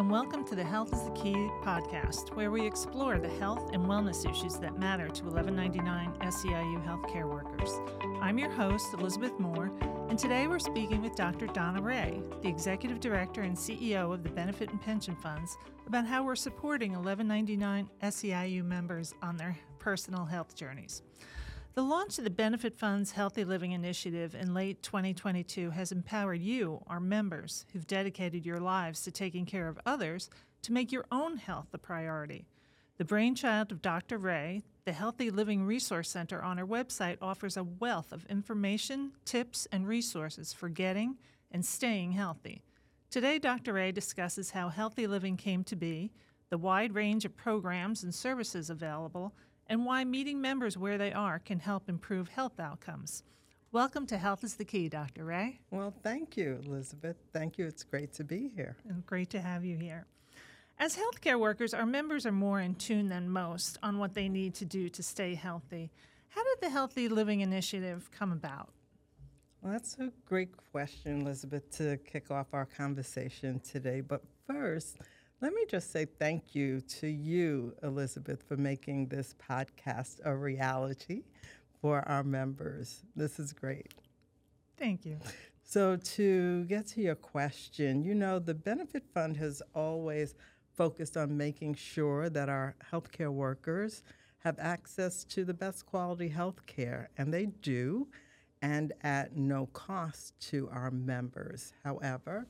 and welcome to the Health is the Key podcast, where we explore the health and wellness issues that matter to 1199 SEIU healthcare workers. I'm your host, Elizabeth Moore, and today we're speaking with Dr. Donna Rey, the Executive Director and CEO of the Benefit and Pension Funds, about how we're supporting 1199 SEIU members on their personal health journeys. The launch of the Benefit Fund's Healthy Living Initiative in late 2022 has empowered you, our members, who've dedicated your lives to taking care of others, to make your own health a priority. The brainchild of Dr. Rey, the Healthy Living Resource Center on our website offers a wealth of information, tips, and resources for getting and staying healthy. Today, Dr. Rey discusses how healthy living came to be, the wide range of programs and services available, and why meeting members where they are can help improve health outcomes. Welcome to Health is the Key, Dr. Rey. Well, thank you, Elizabeth. Thank you. It's great to be here. And great to have you here. As healthcare workers, our members are more in tune than most on what they need to do to stay healthy. How did the Healthy Living Initiative come about? Well, that's a great question, Elizabeth, to kick off our conversation today. But first, let me just say thank you to you, Elizabeth, for making this podcast a reality for our members. This is great. Thank you. So, to get to your question, you know, the Benefit Fund has always focused on making sure that our healthcare workers have access to the best quality healthcare, and they do, and at no cost to our members. However,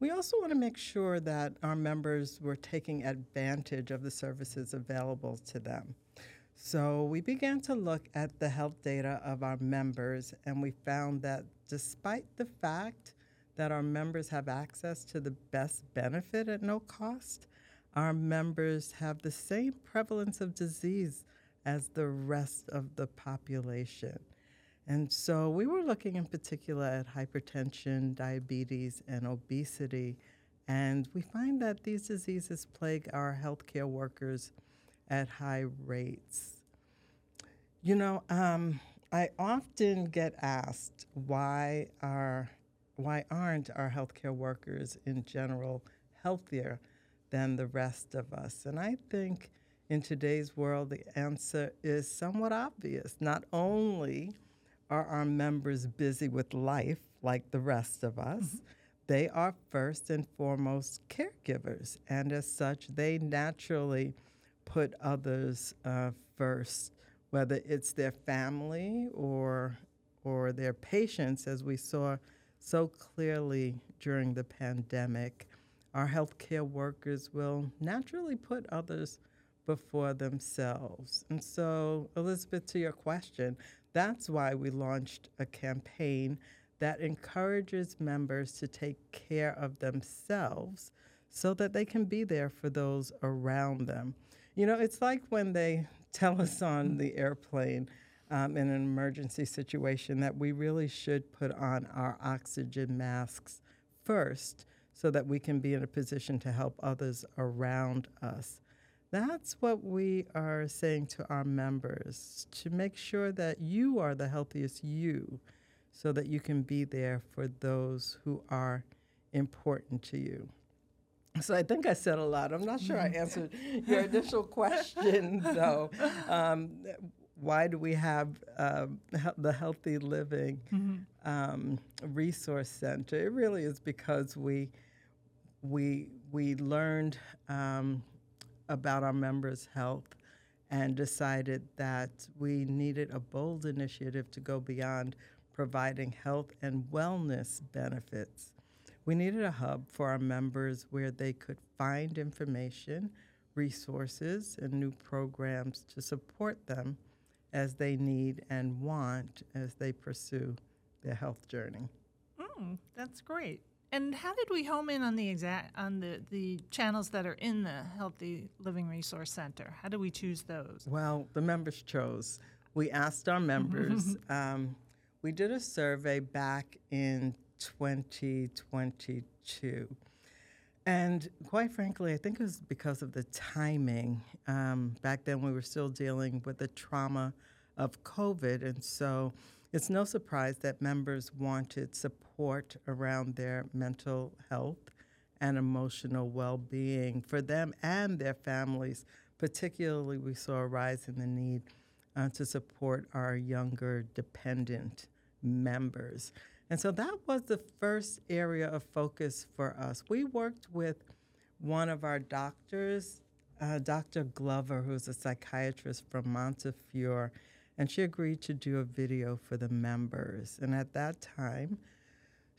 we also want to make sure that our members were taking advantage of the services available to them. So we began to look at the health data of our members, and we found that despite the fact that our members have access to the best benefit at no cost, our members have the same prevalence of disease as the rest of the population. And so we were looking in particular at hypertension, diabetes, and obesity. And we find that these diseases plague our healthcare workers at high rates. You know, um, I often get asked why are why aren't our healthcare workers in general healthier than the rest of us? And I think in today's world, the answer is somewhat obvious. Not only are our members busy with life like the rest of us? Mm-hmm. They are first and foremost caregivers, and as such, they naturally put others uh, first, whether it's their family or or their patients, as we saw so clearly during the pandemic. Our healthcare workers will naturally put others before themselves. And so, Elizabeth, to your question, that's why we launched a campaign that encourages members to take care of themselves so that they can be there for those around them. You know, it's like when they tell us on the airplane um, in an emergency situation that we really should put on our oxygen masks first so that we can be in a position to help others around us. That's what we are saying to our members to make sure that you are the healthiest you so that you can be there for those who are important to you. So I think I said a lot. I'm not sure I answered your initial question, though. Um, why do we have um, the Healthy Living mm-hmm. um, Resource Center? It really is because we we we learned um, about our members' health and decided that we needed a bold initiative to go beyond providing health and wellness benefits. We needed a hub for our members where they could find information, resources, and new programs to support them as they need and want as they pursue their health journey. Mm, that's great. And how did we home in on the exact on the, the channels that are in the Healthy Living Resource Center? How do we choose those? Well, the members chose. We asked our members. um, we did a survey back in 2022. And quite frankly, I think it was because of the timing. Um, back then, we were still dealing with the trauma of COVID. And so it's no surprise that members wanted support around their mental health and emotional well being for them and their families. Particularly, we saw a rise in the need uh, to support our younger dependent members. And so that was the first area of focus for us. We worked with one of our doctors, uh, Dr. Glover, who's a psychiatrist from Montefiore, and she agreed to do a video for the members. And at that time,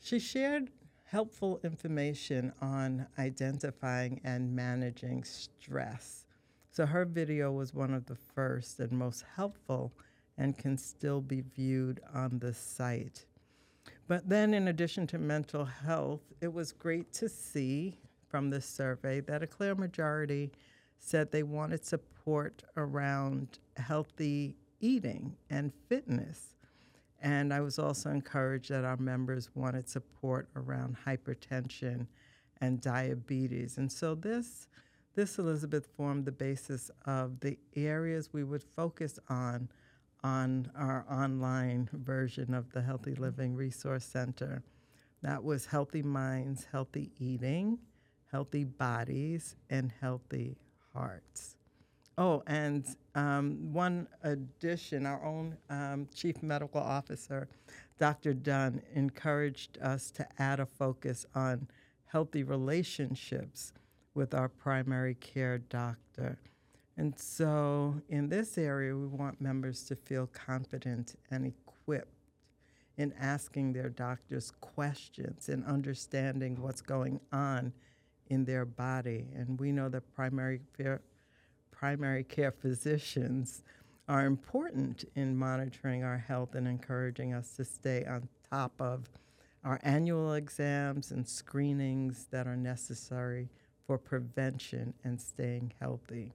she shared helpful information on identifying and managing stress. So her video was one of the first and most helpful and can still be viewed on the site. But then, in addition to mental health, it was great to see from this survey that a clear majority said they wanted support around healthy eating and fitness. And I was also encouraged that our members wanted support around hypertension and diabetes. And so this this Elizabeth formed the basis of the areas we would focus on on our online version of the Healthy Living Resource Center. That was healthy minds, healthy eating, healthy bodies, and healthy hearts. Oh, and um, one addition our own um, chief medical officer, Dr. Dunn, encouraged us to add a focus on healthy relationships with our primary care doctor. And so, in this area, we want members to feel confident and equipped in asking their doctors questions and understanding what's going on in their body. And we know that primary care, primary care physicians are important in monitoring our health and encouraging us to stay on top of our annual exams and screenings that are necessary for prevention and staying healthy.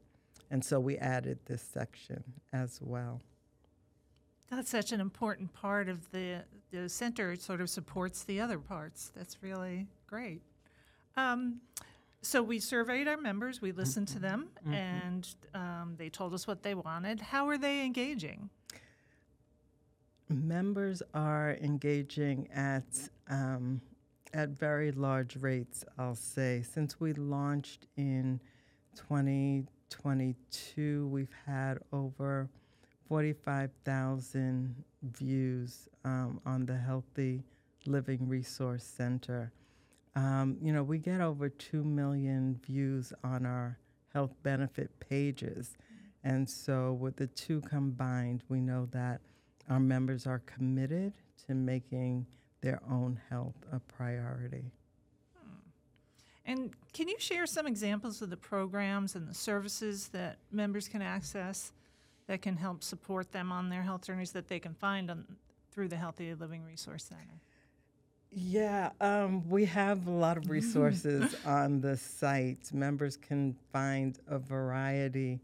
And so we added this section as well. That's such an important part of the, the center. It sort of supports the other parts. That's really great. Um, so we surveyed our members, we listened to them, Mhm. and um, they told us what they wanted. How are they engaging? Members are engaging at um, at very large rates, I'll say. Since we launched in 2022, we've had over 45,000 views um, on the Healthy Living Resource Center. Um, you know, we get over 2 million views on our health benefit pages. And so, with the two combined, we know that our members are committed to making their own health a priority. And can you share some examples of the programs and the services that members can access that can help support them on their health journeys that they can find on, through the Healthy Living Resource Center? Yeah, um, we have a lot of resources on the site. Members can find a variety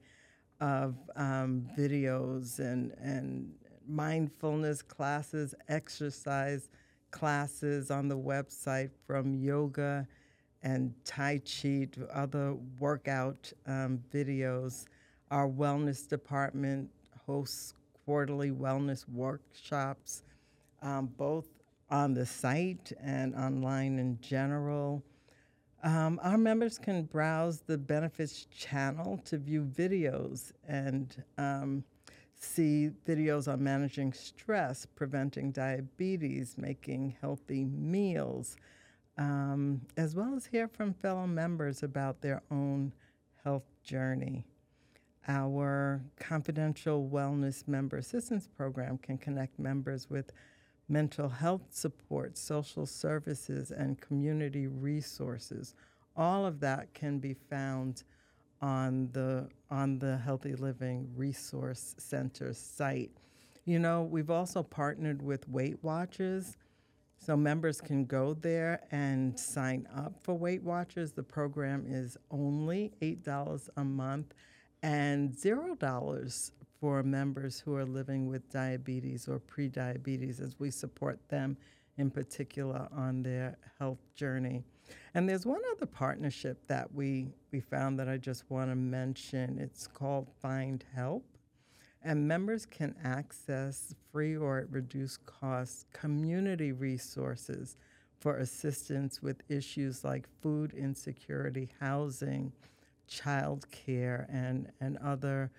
of um, videos and, and mindfulness classes, exercise classes on the website from yoga and Tai Chi to other workout um, videos. Our wellness department hosts quarterly wellness workshops, um, both on the site and online in general. Um, our members can browse the benefits channel to view videos and um, see videos on managing stress, preventing diabetes, making healthy meals, um, as well as hear from fellow members about their own health journey. Our confidential wellness member assistance program can connect members with mental health support, social services, and community resources. All of that can be found on the on the Healthy Living Resource Center site. You know, we've also partnered with Weight Watchers, so members can go there and sign up for Weight Watchers. The program is only eight dollars a month and zero dollars for members who are living with diabetes or prediabetes as we support them in particular on their health journey. And there's one other partnership that we, we found that I just want to mention. It's called Find Help. And members can access free or at reduced cost community resources for assistance with issues like food insecurity, housing, child care, and, and other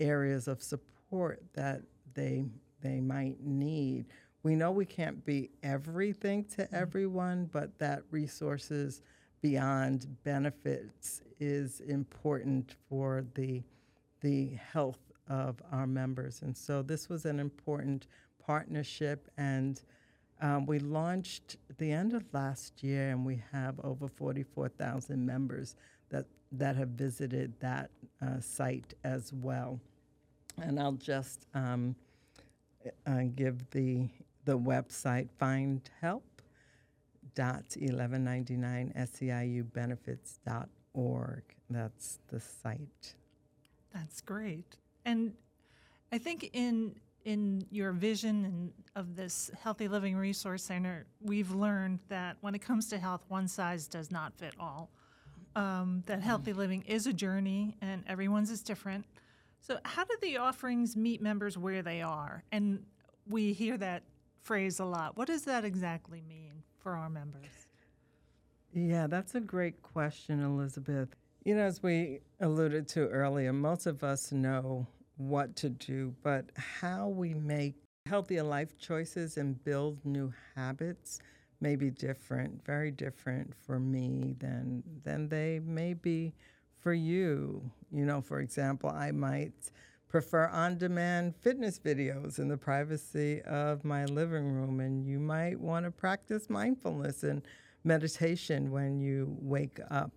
areas of support that they, they might need. We know we can't be everything to everyone, but that resources beyond benefits is important for the, the health of our members. And so this was an important partnership, and um, we launched the end of last year, and we have over 44,000 members that have visited that uh, site as well. And I'll just um, uh, give the, the website find help dot 1199 seiubenefits.org. That's the site. That's great. And I think in in your vision and of this healthy living resource center, we've learned that when it comes to health, one size does not fit all. Um, that healthy living is a journey, and everyone's is different. So, how do the offerings meet members where they are? And we hear that phrase a lot. What does that exactly mean for our members? Yeah, that's a great question, Elizabeth. You know, as we alluded to earlier, most of us know what to do, but how we make healthier life choices and build new habits may be different, very different for me than than they may be for you. You know, for example, I might prefer on-demand fitness videos in the privacy of my living room and you might want to practice mindfulness and meditation when you wake up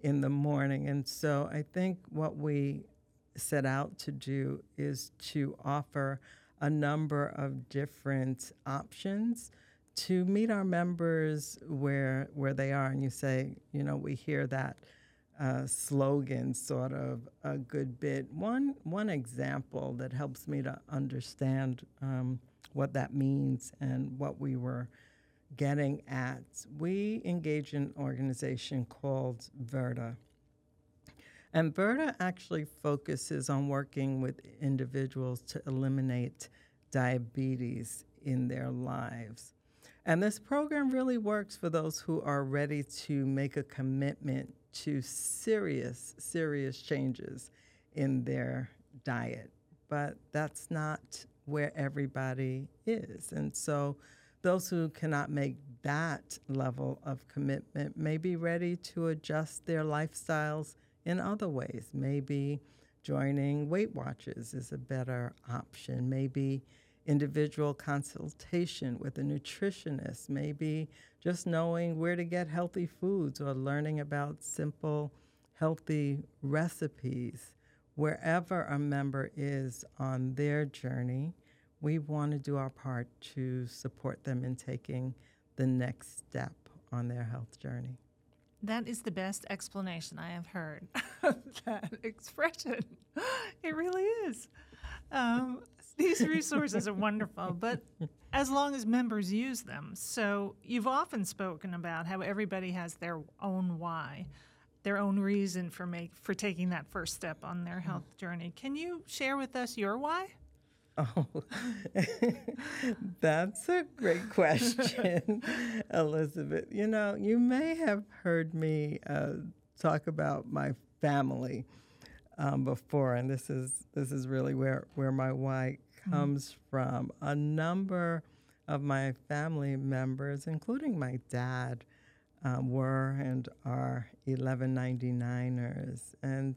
in the morning. And so I think what we set out to do is to offer a number of different options to meet our members where where they are. And you say, you know, we hear that uh, slogan sort of a good bit. One one example that helps me to understand um, what that means and what we were getting at. We engage in an organization called Virta. And Virta actually focuses on working with individuals to eliminate diabetes in their lives. And this program really works for those who are ready to make a commitment to serious, serious changes in their diet. But that's not where everybody is. And so those who cannot make that level of commitment may be ready to adjust their lifestyles in other ways. Maybe joining Weight Watchers is a better option. Maybe individual consultation with a nutritionist. Maybe just knowing where to get healthy foods or learning about simple, healthy recipes. Wherever a member is on their journey, we want to do our part to support them in taking the next step on their health journey. That is the best explanation I have heard of that expression. It really is. Um, these resources are wonderful, but as long as members use them. So you've often spoken about how everybody has their own why, their own reason for make for taking that first step on their health journey. Can you share with us your why? Oh, that's a great question, Elizabeth. You know, you may have heard me uh, talk about my family um, before, and this is this is really where where my why comes mm-hmm. from. A number of my family members, including my dad, um, were and are 1199ers, and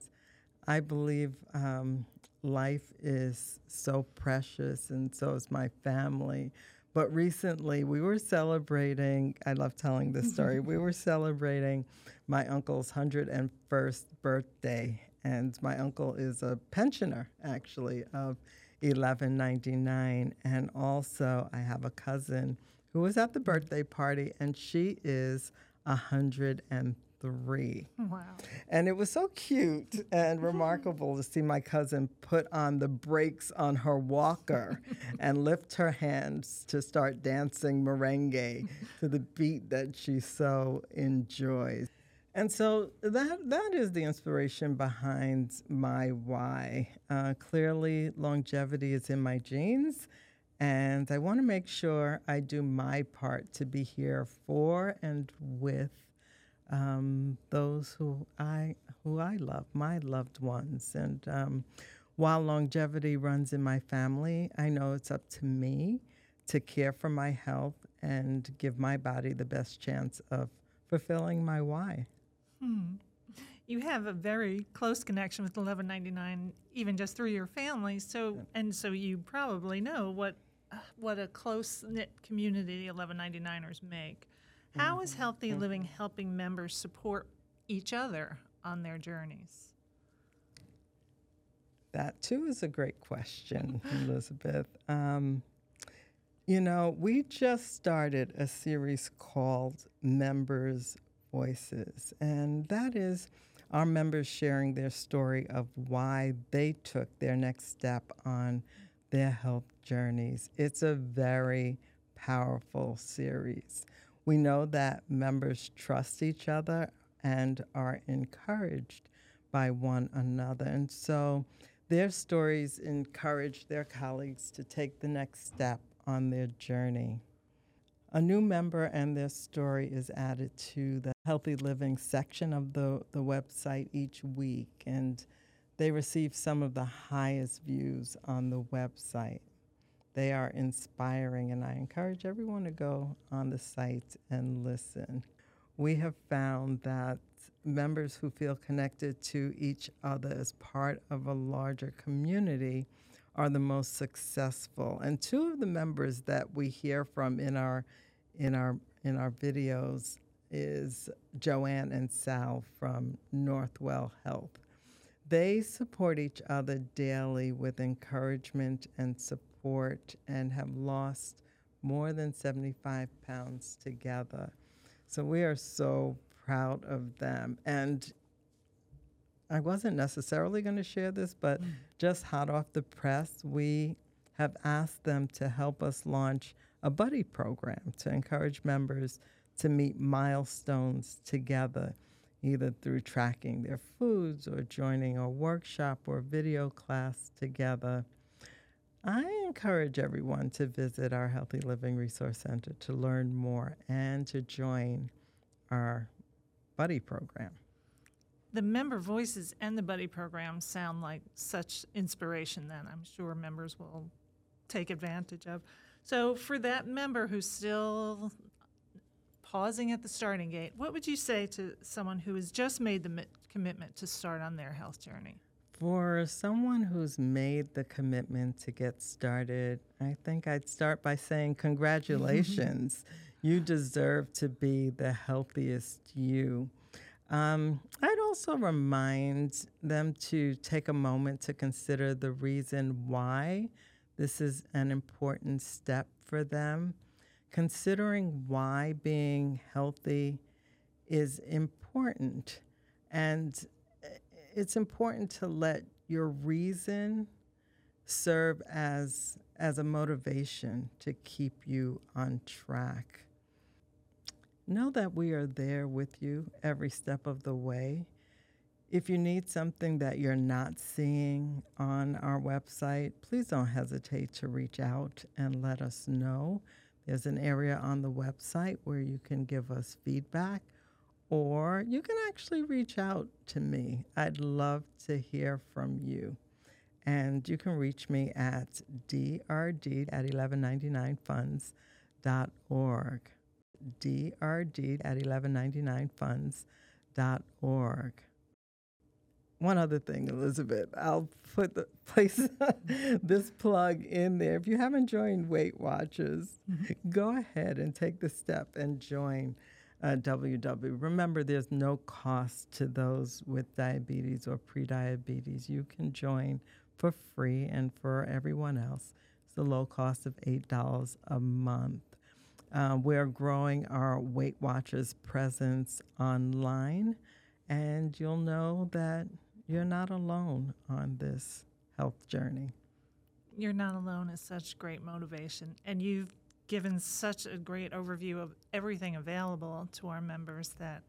I believe um, life is so precious, and so is my family. But recently, we were celebrating, I love telling this story. we were celebrating my uncle's 101st birthday, and my uncle is a pensioner, actually, of 1199. And also, I have a cousin who was at the birthday party, and she is 103. Wow. And it was so cute and remarkable to see my cousin put on the brakes on her walker and lift her hands to start dancing merengue to the beat that she so enjoys. And so that that is the inspiration behind my why. Uh, clearly, longevity is in my genes, And I want to make sure I do my part to be here for and with um, those who I who I love, my loved ones. And um, while longevity runs in my family, I know it's up to me to care for my health and give my body the best chance of fulfilling my why. Hmm. You have a very close connection with 1199, even just through your family. So, and so you probably know what what a close knit community the 1199ers make. How is Healthy Living helping members support each other on their journeys? That too is a great question, Elizabeth. Um, you know, we just started a series called Members Voices, and that is our members sharing their story of why they took their next step on their health journeys. It's a very powerful series. We know that members trust each other and are encouraged by one another. And so their stories encourage their colleagues to take the next step on their journey. A new member and their story is added to the Healthy Living section of the, the website each week, and they receive some of the highest views on the website. They are inspiring, and I encourage everyone to go on the site and listen. We have found that members who feel connected to each other as part of a larger community are the most successful. And two of the members that we hear from in our in our in our videos is Joanne and Sal from Northwell Health. They support each other daily with encouragement and support and have lost more than 75 pounds together. So we are so proud of them. And I wasn't necessarily going to share this, but mm. just hot off the press, we have asked them to help us launch a buddy program to encourage members to meet milestones together, either through tracking their foods or joining a workshop or video class together. I encourage everyone to visit our Healthy Living Resource Center to learn more and to join our buddy program the member voices and the buddy program sound like such inspiration then i'm sure members will take advantage of. So for that member who's still pausing at the starting gate what would you say to someone who has just made the commitment to start on their health journey? For someone who's made the commitment to get started i think i'd start by saying congratulations. You deserve to be the healthiest you. Um, I'd also remind them to take a moment to consider the reason why this is an important step for them. Considering why being healthy is important. And eh, it's important to let your reason serve as, as a motivation to keep you on track. Know that we are there with you every step of the way. If you need something that you're not seeing on our website, please don't hesitate to reach out and let us know. There's an area on the website where you can give us feedback, or you can actually reach out to me. I'd love to hear from you. And you can reach me at drd at 1199funds.org drd at 1199funds.org. One other thing, Elizabeth, I'll put the place this plug in there. If you haven't joined Weight Watchers, mm-hmm. go ahead and take the step and join uh, WW. Remember, there's no cost to those with diabetes or prediabetes. You can join for free, and for everyone else, it's the low cost of $8 a month. Uh, we're growing our Weight Watchers presence online, and you'll know that you're not alone on this health journey. You're not alone is such great motivation, and you've given such a great overview of everything available to our members that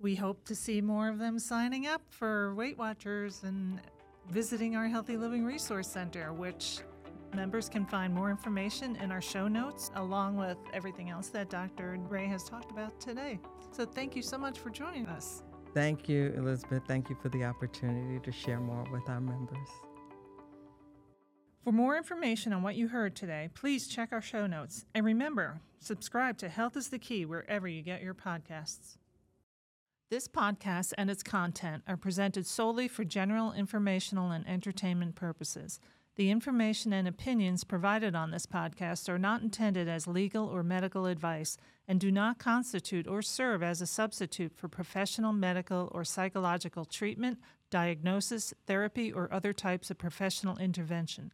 we hope to see more of them signing up for Weight Watchers and visiting our Healthy Living Resource Center, which Members can find more information in our show notes, along with everything else that Dr. Rey has talked about today. So, thank you so much for joining us. Thank you, Elizabeth. Thank you for the opportunity to share more with our members. For more information on what you heard today, please check our show notes. And remember, subscribe to Health is the Key wherever you get your podcasts. This podcast and its content are presented solely for general informational and entertainment purposes. The information and opinions provided on this podcast are not intended as legal or medical advice and do not constitute or serve as a substitute for professional medical or psychological treatment, diagnosis, therapy, or other types of professional intervention.